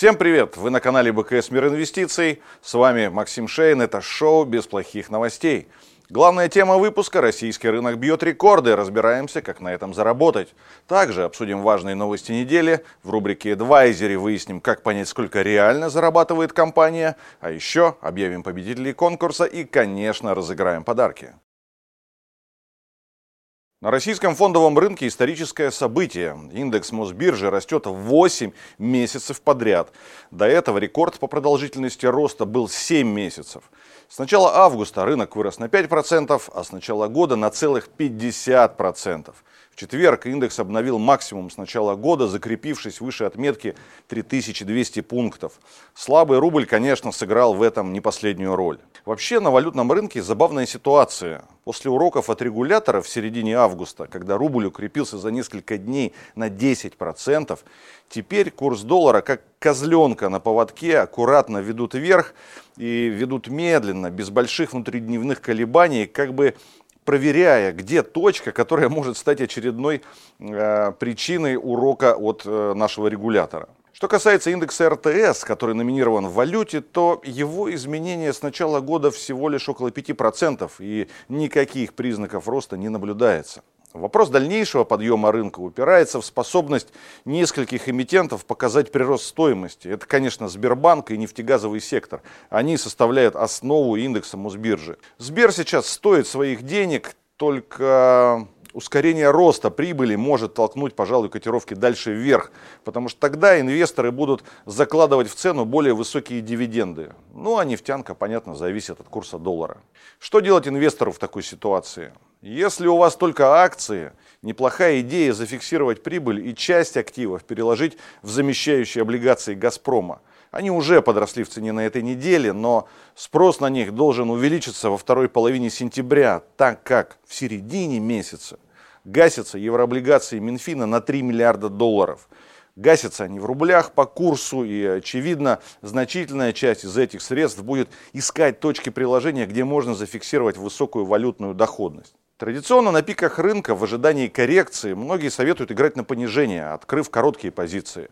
Всем привет! Вы на канале БКС Мир Инвестиций. С вами Максим Шейн. Это шоу без плохих новостей. Главная тема выпуска – российский рынок бьет рекорды. Разбираемся, как на этом заработать. Также обсудим важные новости недели. В рубрике «Advisory» выясним, как понять, сколько реально зарабатывает компания. А еще объявим победителей конкурса и, конечно, разыграем подарки. На российском фондовом рынке историческое событие. Индекс Мосбиржи растет 8 месяцев подряд. До этого рекорд по продолжительности роста был 7 месяцев. С начала августа рынок вырос на 5%, а с начала года на целых 50%. В четверг индекс обновил максимум с начала года, закрепившись выше отметки 3200 пунктов. Слабый рубль, конечно, сыграл в этом не последнюю роль. Вообще на валютном рынке забавная ситуация. После уроков от регулятора в середине августа, когда рубль укрепился за несколько дней на 10%, теперь курс доллара как козленка на поводке аккуратно ведут вверх и ведут медленно, без больших внутридневных колебаний, как бы проверяя, где точка, которая может стать очередной э, причиной урока от э, нашего регулятора. Что касается индекса РТС, который номинирован в валюте, то его изменение с начала года всего лишь около 5%, и никаких признаков роста не наблюдается. Вопрос дальнейшего подъема рынка упирается в способность нескольких эмитентов показать прирост стоимости. Это, конечно, Сбербанк и нефтегазовый сектор. Они составляют основу индекса Мосбиржи. Сбер сейчас стоит своих денег, только ускорение роста прибыли может толкнуть, пожалуй, котировки дальше вверх, потому что тогда инвесторы будут закладывать в цену более высокие дивиденды. Ну а нефтянка, понятно, зависит от курса доллара. Что делать инвестору в такой ситуации? Если у вас только акции, неплохая идея зафиксировать прибыль и часть активов переложить в замещающие облигации «Газпрома». Они уже подросли в цене на этой неделе, но спрос на них должен увеличиться во второй половине сентября, так как в середине месяца гасятся еврооблигации Минфина на 3 миллиарда долларов. Гасятся они в рублях по курсу, и, очевидно, значительная часть из этих средств будет искать точки приложения, где можно зафиксировать высокую валютную доходность. Традиционно на пиках рынка в ожидании коррекции многие советуют играть на понижение, открыв короткие позиции.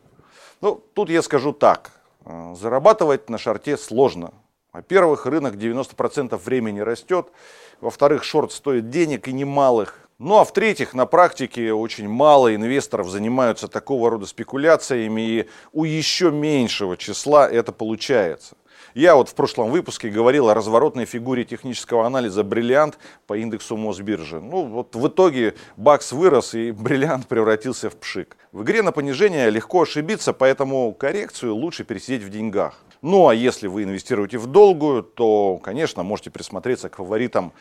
Ну, тут я скажу так. Э, зарабатывать на шорте сложно. Во-первых, рынок 90% времени растет. Во-вторых, шорт стоит денег и немалых. Ну а в-третьих, на практике очень мало инвесторов занимаются такого рода спекуляциями, и у еще меньшего числа это получается. Я вот в прошлом выпуске говорил о разворотной фигуре технического анализа «Бриллиант» по индексу Мосбиржи. Ну вот в итоге бакс вырос и «Бриллиант» превратился в пшик. В игре на понижение легко ошибиться, поэтому коррекцию лучше пересидеть в деньгах. Ну а если вы инвестируете в долгую, то, конечно, можете присмотреться к фаворитам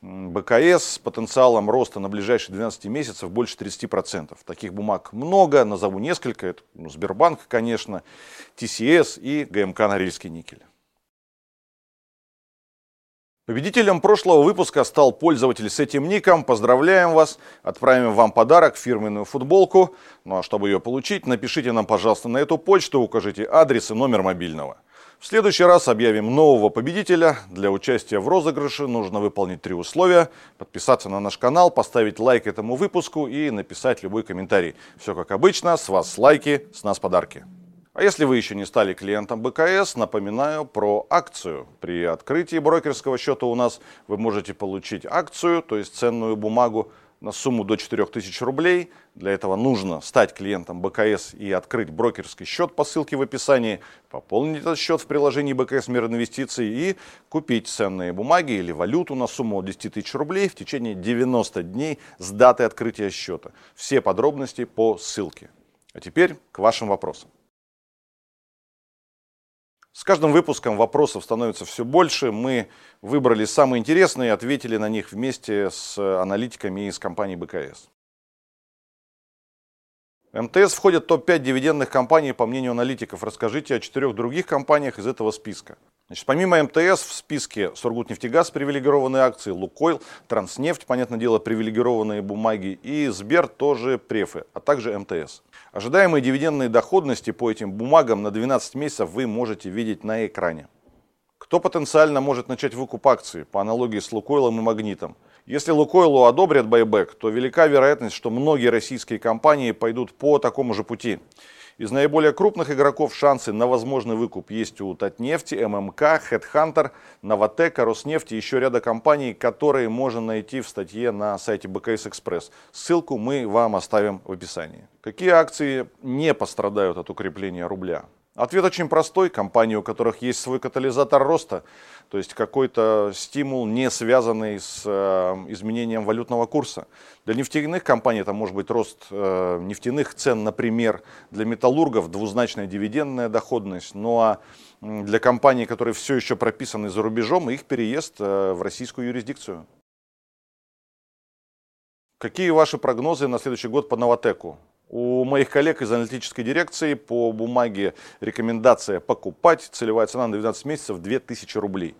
БКС с потенциалом роста на ближайшие 12 месяцев больше 30%. Таких бумаг много, назову несколько. Это ну, Сбербанк, конечно, ТСС и ГМК Норильский никель. Победителем прошлого выпуска стал пользователь с этим ником. Поздравляем вас. Отправим вам подарок, фирменную футболку. Ну а чтобы ее получить, напишите нам, пожалуйста, на эту почту, укажите адрес и номер мобильного. В следующий раз объявим нового победителя. Для участия в розыгрыше нужно выполнить три условия. Подписаться на наш канал, поставить лайк этому выпуску и написать любой комментарий. Все как обычно, с вас лайки, с нас подарки. А если вы еще не стали клиентом БКС, напоминаю про акцию. При открытии брокерского счета у нас вы можете получить акцию, то есть ценную бумагу на сумму до 4000 рублей. Для этого нужно стать клиентом БКС и открыть брокерский счет по ссылке в описании, пополнить этот счет в приложении БКС Мир Инвестиций и купить ценные бумаги или валюту на сумму 10 тысяч рублей в течение 90 дней с даты открытия счета. Все подробности по ссылке. А теперь к вашим вопросам. С каждым выпуском вопросов становится все больше. Мы выбрали самые интересные и ответили на них вместе с аналитиками из компании БКС. МТС входит в топ-5 дивидендных компаний, по мнению аналитиков. Расскажите о четырех других компаниях из этого списка. Значит, помимо МТС в списке Сургутнефтегаз привилегированные акции, Лукойл, Транснефть, понятное дело, привилегированные бумаги и Сбер тоже префы, а также МТС. Ожидаемые дивидендные доходности по этим бумагам на 12 месяцев вы можете видеть на экране. Кто потенциально может начать выкуп акций по аналогии с Лукойлом и Магнитом? Если Лукойлу одобрят байбек, то велика вероятность, что многие российские компании пойдут по такому же пути. Из наиболее крупных игроков шансы на возможный выкуп есть у Татнефти, ММК, Headhunter, Новотека, Роснефти и еще ряда компаний, которые можно найти в статье на сайте БКС Экспресс. Ссылку мы вам оставим в описании. Какие акции не пострадают от укрепления рубля? Ответ очень простой. Компании, у которых есть свой катализатор роста, то есть какой-то стимул, не связанный с э, изменением валютного курса. Для нефтяных компаний это может быть рост э, нефтяных цен, например, для металлургов двузначная дивидендная доходность. Ну а для компаний, которые все еще прописаны за рубежом, их переезд э, в российскую юрисдикцию. Какие ваши прогнозы на следующий год по Новотеку? У моих коллег из аналитической дирекции по бумаге рекомендация покупать, целевая цена на 12 месяцев 2000 рублей.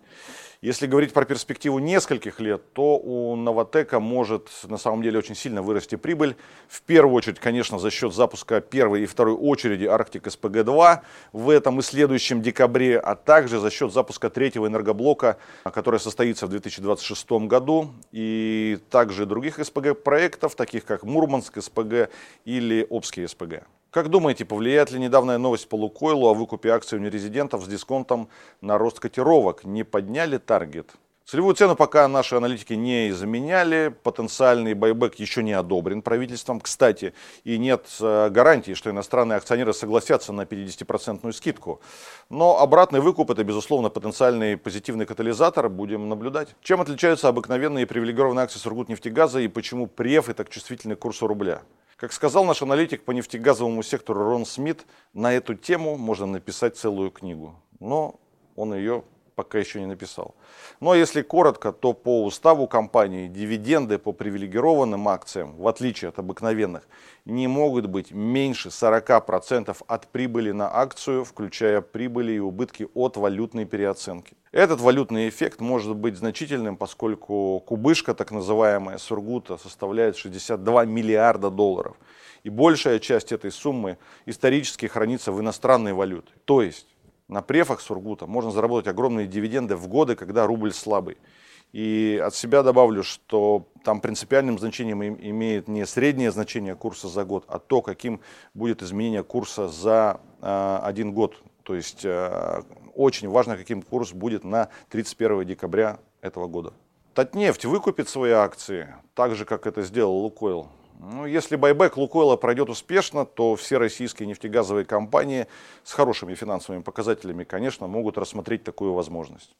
Если говорить про перспективу нескольких лет, то у Новотека может на самом деле очень сильно вырасти прибыль. В первую очередь, конечно, за счет запуска первой и второй очереди Арктик СПГ-2 в этом и следующем декабре, а также за счет запуска третьего энергоблока, который состоится в 2026 году, и также других СПГ-проектов, таких как Мурманск СПГ или Обский СПГ. Как думаете, повлияет ли недавняя новость по Лукойлу о выкупе акций у нерезидентов с дисконтом на рост котировок? Не подняли таргет? Целевую цену пока наши аналитики не изменяли, потенциальный байбек еще не одобрен правительством. Кстати, и нет э, гарантии, что иностранные акционеры согласятся на 50% скидку. Но обратный выкуп это, безусловно, потенциальный позитивный катализатор, будем наблюдать. Чем отличаются обыкновенные привилегированные акции Сургутнефтегаза и почему префы так чувствительны к курсу рубля? Как сказал наш аналитик по нефтегазовому сектору Рон Смит, на эту тему можно написать целую книгу. Но он ее пока еще не написал. Но если коротко, то по уставу компании дивиденды по привилегированным акциям, в отличие от обыкновенных, не могут быть меньше 40% от прибыли на акцию, включая прибыли и убытки от валютной переоценки. Этот валютный эффект может быть значительным, поскольку кубышка, так называемая Сургута, составляет 62 миллиарда долларов. И большая часть этой суммы исторически хранится в иностранной валюте. То есть на префах Сургута можно заработать огромные дивиденды в годы, когда рубль слабый. И от себя добавлю, что там принципиальным значением имеет не среднее значение курса за год, а то, каким будет изменение курса за э, один год. То есть э, очень важно, каким курс будет на 31 декабря этого года. Татнефть выкупит свои акции, так же, как это сделал Лукойл. Ну, если байбек Лукойла пройдет успешно, то все российские нефтегазовые компании с хорошими финансовыми показателями, конечно, могут рассмотреть такую возможность.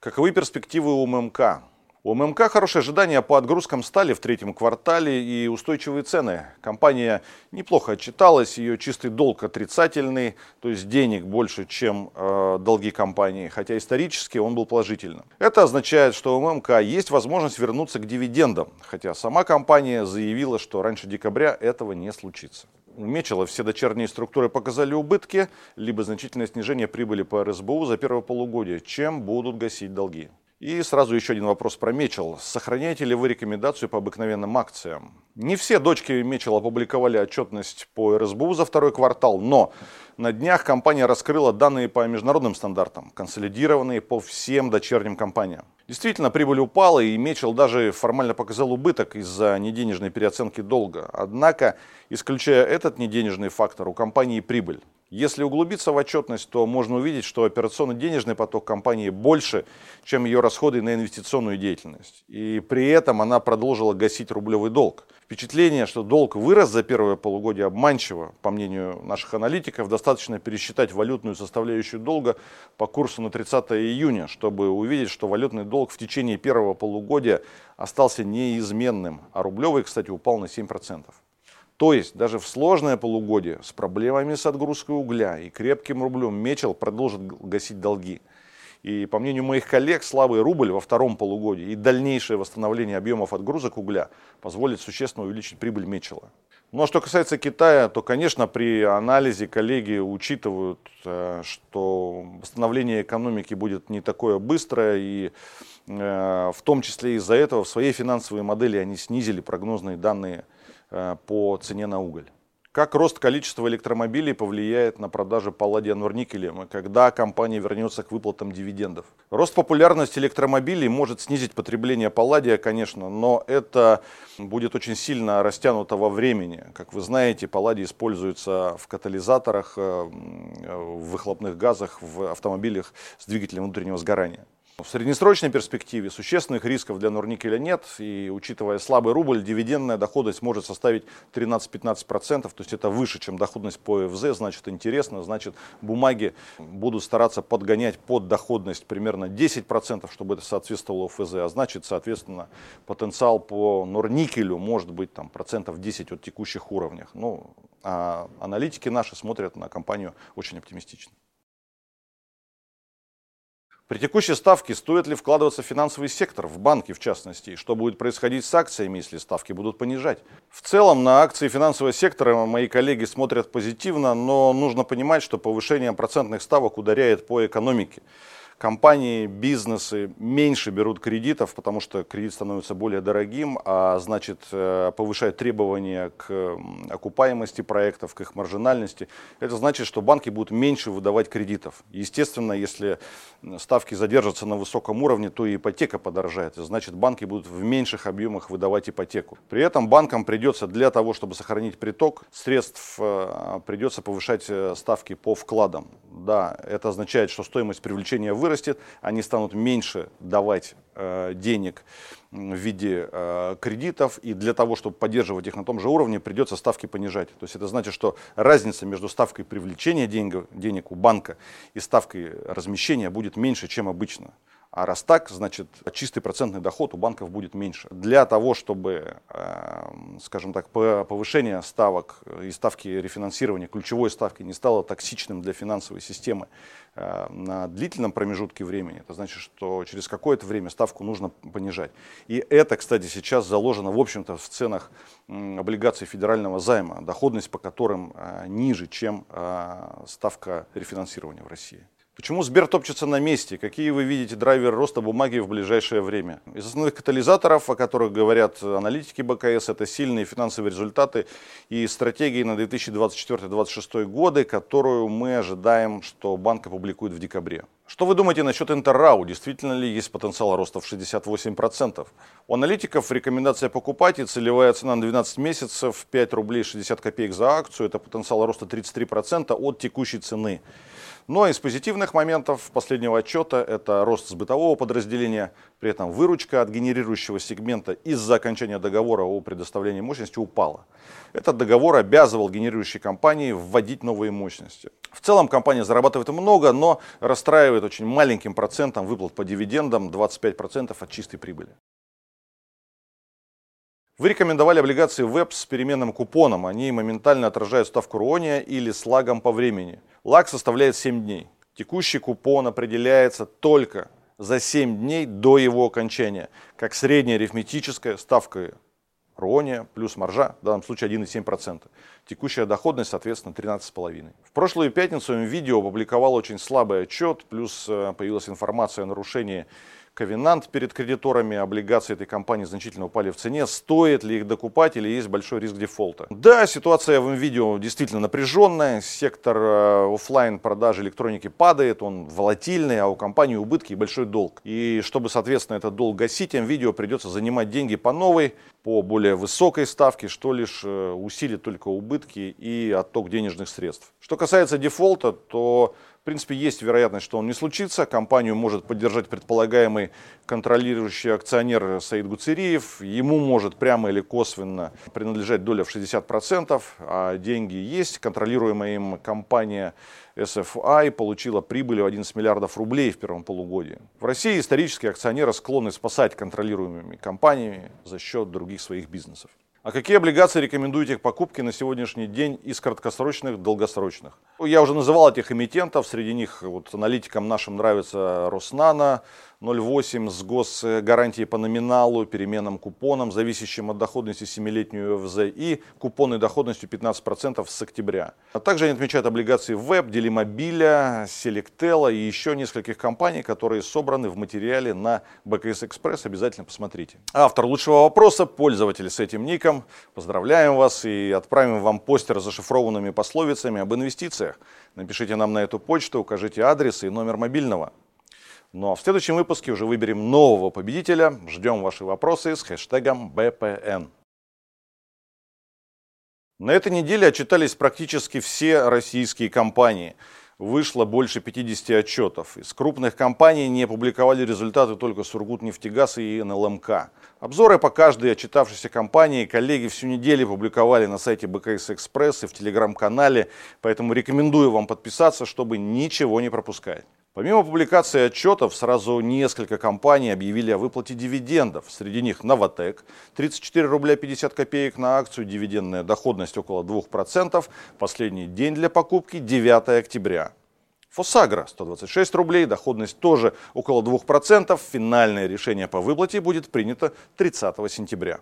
Каковы перспективы у ММК? У ММК хорошие ожидания по отгрузкам стали в третьем квартале и устойчивые цены. Компания неплохо отчиталась, ее чистый долг отрицательный, то есть денег больше, чем э, долги компании, хотя исторически он был положительным. Это означает, что у ММК есть возможность вернуться к дивидендам, хотя сама компания заявила, что раньше декабря этого не случится. У Мечела все дочерние структуры показали убытки, либо значительное снижение прибыли по РСБУ за первое полугодие, чем будут гасить долги. И сразу еще один вопрос про Мечел. Сохраняете ли вы рекомендацию по обыкновенным акциям? Не все дочки Мечел опубликовали отчетность по РСБУ за второй квартал, но на днях компания раскрыла данные по международным стандартам, консолидированные по всем дочерним компаниям. Действительно, прибыль упала, и Мечел даже формально показал убыток из-за неденежной переоценки долга. Однако, исключая этот неденежный фактор, у компании прибыль. Если углубиться в отчетность, то можно увидеть, что операционный денежный поток компании больше, чем ее расходы на инвестиционную деятельность. И при этом она продолжила гасить рублевый долг. Впечатление, что долг вырос за первое полугодие обманчиво, по мнению наших аналитиков, достаточно пересчитать валютную составляющую долга по курсу на 30 июня, чтобы увидеть, что валютный долг в течение первого полугодия остался неизменным, а рублевый, кстати, упал на 7%. То есть даже в сложное полугодие с проблемами с отгрузкой угля и крепким рублем Мечел продолжит гасить долги. И по мнению моих коллег, слабый рубль во втором полугодии и дальнейшее восстановление объемов отгрузок угля позволит существенно увеличить прибыль Мечела. Ну а что касается Китая, то, конечно, при анализе коллеги учитывают, э, что восстановление экономики будет не такое быстрое, и э, в том числе из-за этого в своей финансовой модели они снизили прогнозные данные по цене на уголь. Как рост количества электромобилей повлияет на продажи палладия Норникелем и когда компания вернется к выплатам дивидендов? Рост популярности электромобилей может снизить потребление палладия, конечно, но это будет очень сильно растянуто во времени. Как вы знаете, палладий используется в катализаторах, э, в выхлопных газах, в автомобилях с двигателем внутреннего сгорания. В среднесрочной перспективе существенных рисков для Норникеля нет, и учитывая слабый рубль, дивидендная доходность может составить 13-15%, то есть это выше, чем доходность по ФЗ, значит интересно, значит бумаги будут стараться подгонять под доходность примерно 10%, чтобы это соответствовало ФЗ, а значит, соответственно, потенциал по Норникелю может быть там процентов 10 от текущих уровней. Ну, а аналитики наши смотрят на компанию очень оптимистично. При текущей ставке стоит ли вкладываться в финансовый сектор, в банки в частности, и что будет происходить с акциями, если ставки будут понижать? В целом на акции финансового сектора мои коллеги смотрят позитивно, но нужно понимать, что повышение процентных ставок ударяет по экономике компании, бизнесы меньше берут кредитов, потому что кредит становится более дорогим, а значит э, повышает требования к окупаемости проектов, к их маржинальности. Это значит, что банки будут меньше выдавать кредитов. Естественно, если ставки задержатся на высоком уровне, то и ипотека подорожает. Значит, банки будут в меньших объемах выдавать ипотеку. При этом банкам придется для того, чтобы сохранить приток средств, э, придется повышать э, ставки по вкладам. Да, это означает, что стоимость привлечения вырастет, они станут меньше давать э, денег в виде э, кредитов, и для того, чтобы поддерживать их на том же уровне, придется ставки понижать. То есть это значит, что разница между ставкой привлечения денег, денег у банка и ставкой размещения будет меньше, чем обычно. А раз так, значит, чистый процентный доход у банков будет меньше. Для того, чтобы, эм, скажем так, повышение ставок и ставки рефинансирования, ключевой ставки не стало токсичным для финансовой системы э, на длительном промежутке времени, это значит, что через какое-то время ставку нужно понижать. И это, кстати, сейчас заложено, в общем-то, в ценах облигаций федерального займа, доходность по которым э, ниже, чем э, ставка рефинансирования в России. Почему Сбер топчется на месте? Какие вы видите драйверы роста бумаги в ближайшее время? Из основных катализаторов, о которых говорят аналитики БКС, это сильные финансовые результаты и стратегии на 2024-2026 годы, которую мы ожидаем, что банк опубликует в декабре. Что вы думаете насчет Интеррау? Действительно ли есть потенциал роста в 68%? У аналитиков рекомендация покупать и целевая цена на 12 месяцев 5 рублей 60 копеек за акцию. Это потенциал роста 33% от текущей цены. Но из позитивных моментов последнего отчета это рост с бытового подразделения, при этом выручка от генерирующего сегмента из-за окончания договора о предоставлении мощности упала. Этот договор обязывал генерирующие компании вводить новые мощности. В целом компания зарабатывает много, но расстраивает очень маленьким процентом выплат по дивидендам 25% от чистой прибыли. Вы рекомендовали облигации ВЭП с переменным купоном. Они моментально отражают ставку РОНИА или с лагом по времени. Лаг составляет 7 дней. Текущий купон определяется только за 7 дней до его окончания, как средняя арифметическая ставка РОНИА плюс маржа, в данном случае 1,7%. Текущая доходность, соответственно, 13,5%. В прошлую пятницу видео опубликовал очень слабый отчет, плюс э, появилась информация о нарушении ковенант перед кредиторами, облигации этой компании значительно упали в цене. Стоит ли их докупать или есть большой риск дефолта? Да, ситуация в видео действительно напряженная. Сектор э, офлайн продажи электроники падает, он волатильный, а у компании убытки и большой долг. И чтобы, соответственно, этот долг гасить, видео придется занимать деньги по новой, по более высокой ставке, что лишь э, усилит только убытки и отток денежных средств. Что касается дефолта, то принципе, есть вероятность, что он не случится. Компанию может поддержать предполагаемый контролирующий акционер Саид Гуцериев. Ему может прямо или косвенно принадлежать доля в 60%, а деньги есть. Контролируемая им компания SFI получила прибыль в 11 миллиардов рублей в первом полугодии. В России исторические акционеры склонны спасать контролируемыми компаниями за счет других своих бизнесов. А какие облигации рекомендуете к покупке на сегодняшний день из краткосрочных, долгосрочных? Я уже называл этих эмитентов, среди них вот, аналитикам нашим нравится Роснана, 0,8 с госгарантией по номиналу, переменным купоном, зависящим от доходности 7-летнюю УФЗ и купонной доходностью 15% с октября. А также они отмечают облигации Web, Делимобиля, Selectel и еще нескольких компаний, которые собраны в материале на БКС Экспресс. Обязательно посмотрите. Автор лучшего вопроса, пользователь с этим ником. Поздравляем вас и отправим вам постер с зашифрованными пословицами об инвестициях. Напишите нам на эту почту, укажите адрес и номер мобильного. Ну а в следующем выпуске уже выберем нового победителя. Ждем ваши вопросы с хэштегом БПН. На этой неделе отчитались практически все российские компании. Вышло больше 50 отчетов. Из крупных компаний не опубликовали результаты только Сургутнефтегаз и НЛМК. Обзоры по каждой отчитавшейся компании коллеги всю неделю публиковали на сайте БКС Экспресс и в телеграм-канале, поэтому рекомендую вам подписаться, чтобы ничего не пропускать. Помимо публикации отчетов, сразу несколько компаний объявили о выплате дивидендов. Среди них Новотек 34 рубля 50 копеек на акцию, дивидендная доходность около 2%. Последний день для покупки 9 октября. Фосагра 126 рублей, доходность тоже около 2%. Финальное решение по выплате будет принято 30 сентября.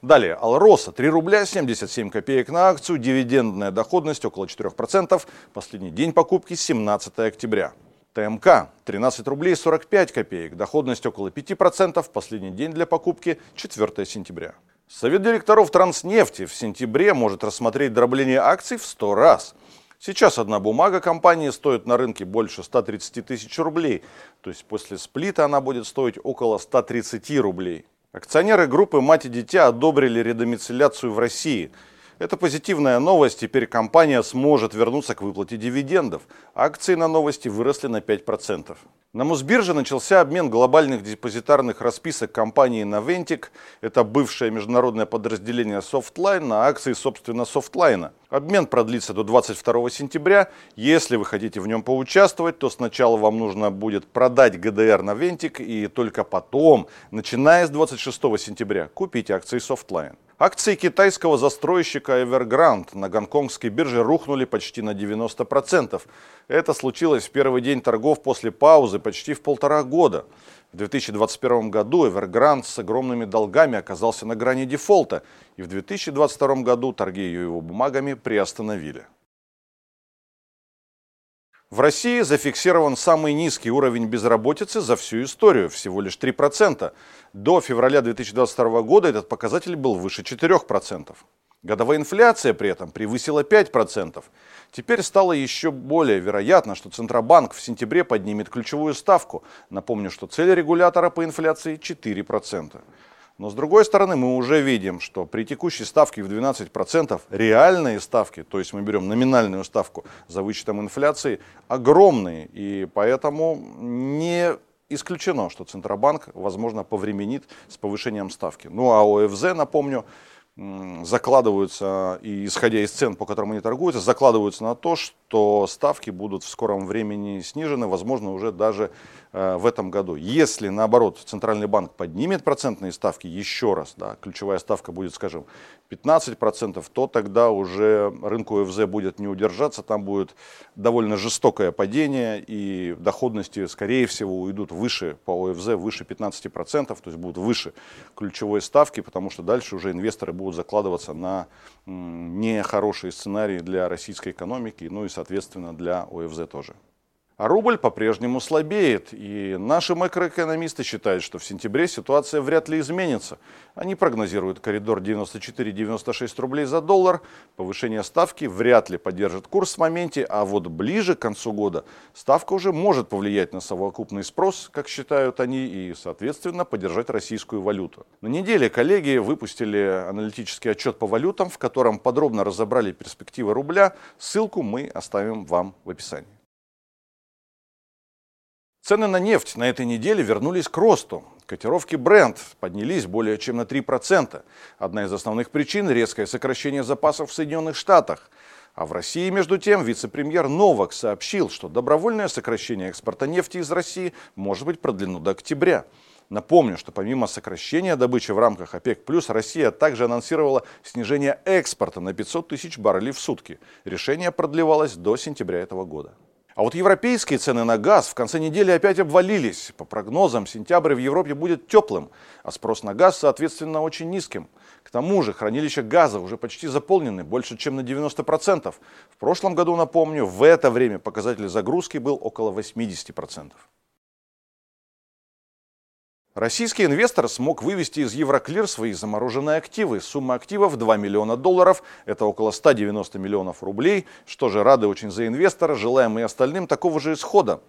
Далее, Алроса 3 рубля 77 копеек на акцию, дивидендная доходность около 4%. Последний день покупки 17 октября. ТМК 13 рублей 45 копеек, доходность около 5%, последний день для покупки 4 сентября. Совет директоров Транснефти в сентябре может рассмотреть дробление акций в 100 раз. Сейчас одна бумага компании стоит на рынке больше 130 тысяч рублей, то есть после сплита она будет стоить около 130 рублей. Акционеры группы «Мать и дитя» одобрили редомицеляцию в России – это позитивная новость. Теперь компания сможет вернуться к выплате дивидендов. Акции на новости выросли на 5%. На Мосбирже начался обмен глобальных депозитарных расписок компании Naventic. Это бывшее международное подразделение Softline на акции, собственно, Softline. Обмен продлится до 22 сентября. Если вы хотите в нем поучаствовать, то сначала вам нужно будет продать ГДР Naventic и только потом, начиная с 26 сентября, купить акции Softline. Акции китайского застройщика Evergrande на гонконгской бирже рухнули почти на 90%. Это случилось в первый день торгов после паузы почти в полтора года. В 2021 году Evergrande с огромными долгами оказался на грани дефолта, и в 2022 году торги ее его бумагами приостановили. В России зафиксирован самый низкий уровень безработицы за всю историю, всего лишь 3%. До февраля 2022 года этот показатель был выше 4%. Годовая инфляция при этом превысила 5%. Теперь стало еще более вероятно, что Центробанк в сентябре поднимет ключевую ставку. Напомню, что цель регулятора по инфляции 4%. Но с другой стороны, мы уже видим, что при текущей ставке в 12% реальные ставки, то есть мы берем номинальную ставку за вычетом инфляции, огромные. И поэтому не исключено, что Центробанк, возможно, повременит с повышением ставки. Ну а ОФЗ, напомню, закладываются, и исходя из цен, по которым они торгуются, закладываются на то, что ставки будут в скором времени снижены, возможно, уже даже э, в этом году. Если, наоборот, Центральный банк поднимет процентные ставки еще раз, да, ключевая ставка будет, скажем, 15%, то тогда уже рынку ФЗ будет не удержаться, там будет довольно жестокое падение, и доходности, скорее всего, уйдут выше по ОФЗ, выше 15%, то есть будут выше ключевой ставки, потому что дальше уже инвесторы будут закладываться на нехорошие сценарии для российской экономики, ну и, соответственно, для ОФЗ тоже. А рубль по-прежнему слабеет, и наши макроэкономисты считают, что в сентябре ситуация вряд ли изменится. Они прогнозируют коридор 94-96 рублей за доллар, повышение ставки вряд ли поддержит курс в моменте, а вот ближе к концу года ставка уже может повлиять на совокупный спрос, как считают они, и, соответственно, поддержать российскую валюту. На неделе коллеги выпустили аналитический отчет по валютам, в котором подробно разобрали перспективы рубля. Ссылку мы оставим вам в описании. Цены на нефть на этой неделе вернулись к росту. Котировки Brent поднялись более чем на 3%. Одна из основных причин – резкое сокращение запасов в Соединенных Штатах. А в России, между тем, вице-премьер Новак сообщил, что добровольное сокращение экспорта нефти из России может быть продлено до октября. Напомню, что помимо сокращения добычи в рамках ОПЕК+, Россия также анонсировала снижение экспорта на 500 тысяч баррелей в сутки. Решение продлевалось до сентября этого года. А вот европейские цены на газ в конце недели опять обвалились. По прогнозам, сентябрь в Европе будет теплым, а спрос на газ, соответственно, очень низким. К тому же хранилища газа уже почти заполнены, больше чем на 90%. В прошлом году, напомню, в это время показатель загрузки был около 80%. Российский инвестор смог вывести из Евроклир свои замороженные активы. Сумма активов 2 миллиона долларов, это около 190 миллионов рублей. Что же, рады очень за инвестора, желаем и остальным такого же исхода.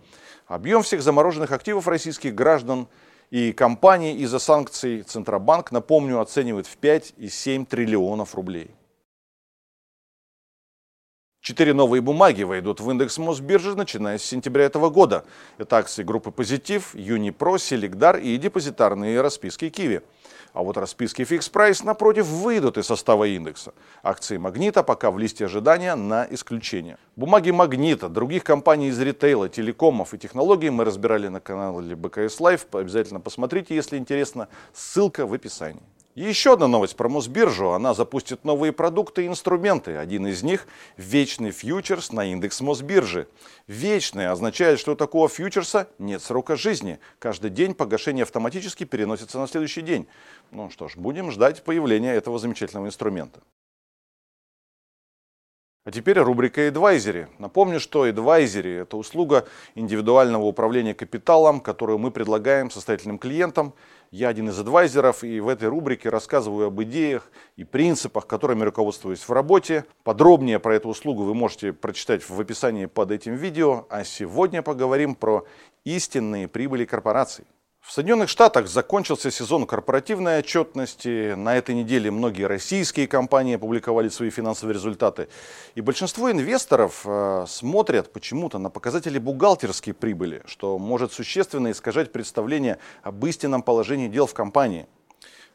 Объем всех замороженных активов российских граждан и компаний из-за санкций Центробанк, напомню, оценивает в 5,7 триллионов рублей. Четыре новые бумаги войдут в индекс Мосбиржи, начиная с сентября этого года. Это акции группы «Позитив», «Юнипро», «Селигдар» и депозитарные расписки «QIWI». А вот расписки «Fix Price» напротив выйдут из состава индекса. Акции «Магнита» пока в листе ожидания на исключение. Бумаги «Магнита», других компаний из ритейла, телекомов и технологий мы разбирали на канале БКС Live. Обязательно посмотрите, если интересно. Ссылка в описании. И еще одна новость про Мосбиржу. Она запустит новые продукты и инструменты. Один из них – вечный фьючерс на индекс Мосбиржи. Вечный означает, что у такого фьючерса нет срока жизни. Каждый день погашение автоматически переносится на следующий день. Ну что ж, будем ждать появления этого замечательного инструмента. А теперь рубрика Advisory. Напомню, что Advisory – это услуга индивидуального управления капиталом, которую мы предлагаем состоятельным клиентам. Я один из адвайзеров, и в этой рубрике рассказываю об идеях и принципах, которыми руководствуюсь в работе. Подробнее про эту услугу вы можете прочитать в описании под этим видео. А сегодня поговорим про истинные прибыли корпораций. В Соединенных Штатах закончился сезон корпоративной отчетности. На этой неделе многие российские компании опубликовали свои финансовые результаты. И большинство инвесторов э, смотрят почему-то на показатели бухгалтерской прибыли, что может существенно искажать представление об истинном положении дел в компании.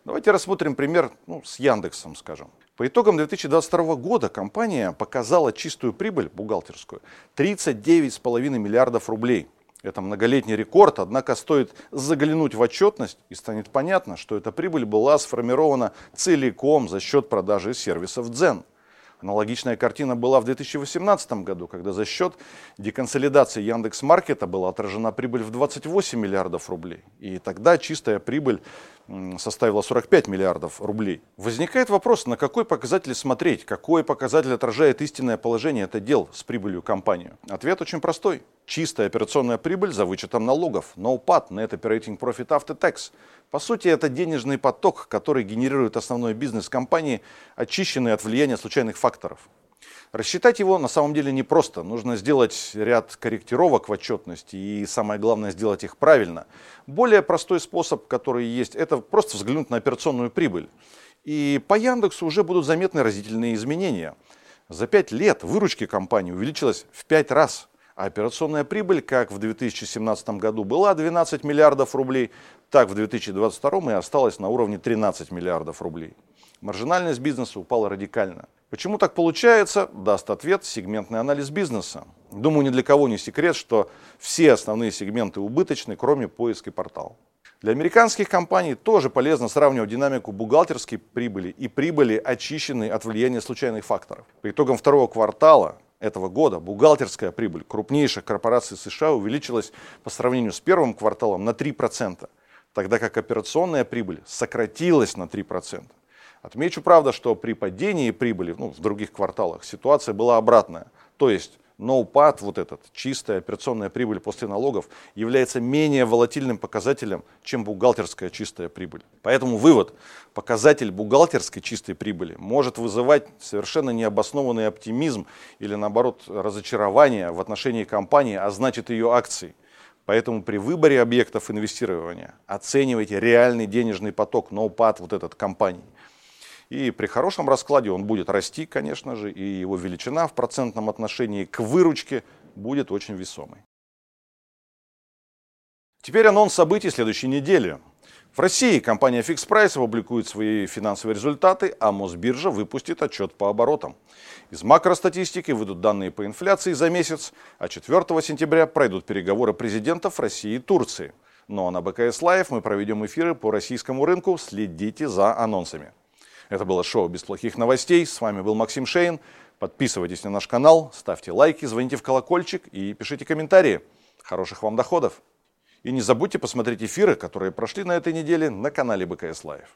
Давайте рассмотрим пример ну, с Яндексом, скажем. По итогам 2022 года компания показала чистую прибыль бухгалтерскую 39,5 миллиардов рублей. Это многолетний рекорд, однако стоит заглянуть в отчетность и станет понятно, что эта прибыль была сформирована целиком за счет продажи сервисов Дзен. Аналогичная картина была в 2018 году, когда за счет деконсолидации Яндекс.Маркета была отражена прибыль в 28 миллиардов рублей. И тогда чистая прибыль составила 45 миллиардов рублей. Возникает вопрос, на какой показатель смотреть, какой показатель отражает истинное положение это дел с прибылью компании. Ответ очень простой. Чистая операционная прибыль за вычетом налогов, no PAT, Net Operating Profit After Tax. По сути, это денежный поток, который генерирует основной бизнес компании, очищенный от влияния случайных факторов. Рассчитать его на самом деле непросто. Нужно сделать ряд корректировок в отчетности и самое главное сделать их правильно. Более простой способ, который есть, это просто взглянуть на операционную прибыль. И по Яндексу уже будут заметны разительные изменения. За пять лет выручки компании увеличилась в пять раз. А операционная прибыль, как в 2017 году была 12 миллиардов рублей, так в 2022 и осталась на уровне 13 миллиардов рублей. Маржинальность бизнеса упала радикально. Почему так получается, даст ответ сегментный анализ бизнеса. Думаю, ни для кого не секрет, что все основные сегменты убыточны, кроме поиска и портал. Для американских компаний тоже полезно сравнивать динамику бухгалтерской прибыли и прибыли, очищенной от влияния случайных факторов. По итогам второго квартала этого года бухгалтерская прибыль крупнейших корпораций США увеличилась по сравнению с первым кварталом на 3%, тогда как операционная прибыль сократилась на 3%. Отмечу, правда, что при падении прибыли ну, в других кварталах ситуация была обратная. То есть ноупад, вот этот, чистая операционная прибыль после налогов, является менее волатильным показателем, чем бухгалтерская чистая прибыль. Поэтому вывод, показатель бухгалтерской чистой прибыли может вызывать совершенно необоснованный оптимизм или наоборот разочарование в отношении компании, а значит ее акций. Поэтому при выборе объектов инвестирования оценивайте реальный денежный поток, ноупад вот этот компании. И при хорошем раскладе он будет расти, конечно же, и его величина в процентном отношении к выручке будет очень весомой. Теперь анонс событий следующей недели. В России компания Fix Price опубликует свои финансовые результаты, а Мосбиржа выпустит отчет по оборотам. Из макростатистики выйдут данные по инфляции за месяц, а 4 сентября пройдут переговоры президентов России и Турции. Ну а на БКС Live мы проведем эфиры по российскому рынку. Следите за анонсами. Это было шоу «Без плохих новостей». С вами был Максим Шейн. Подписывайтесь на наш канал, ставьте лайки, звоните в колокольчик и пишите комментарии. Хороших вам доходов! И не забудьте посмотреть эфиры, которые прошли на этой неделе на канале БКС Live.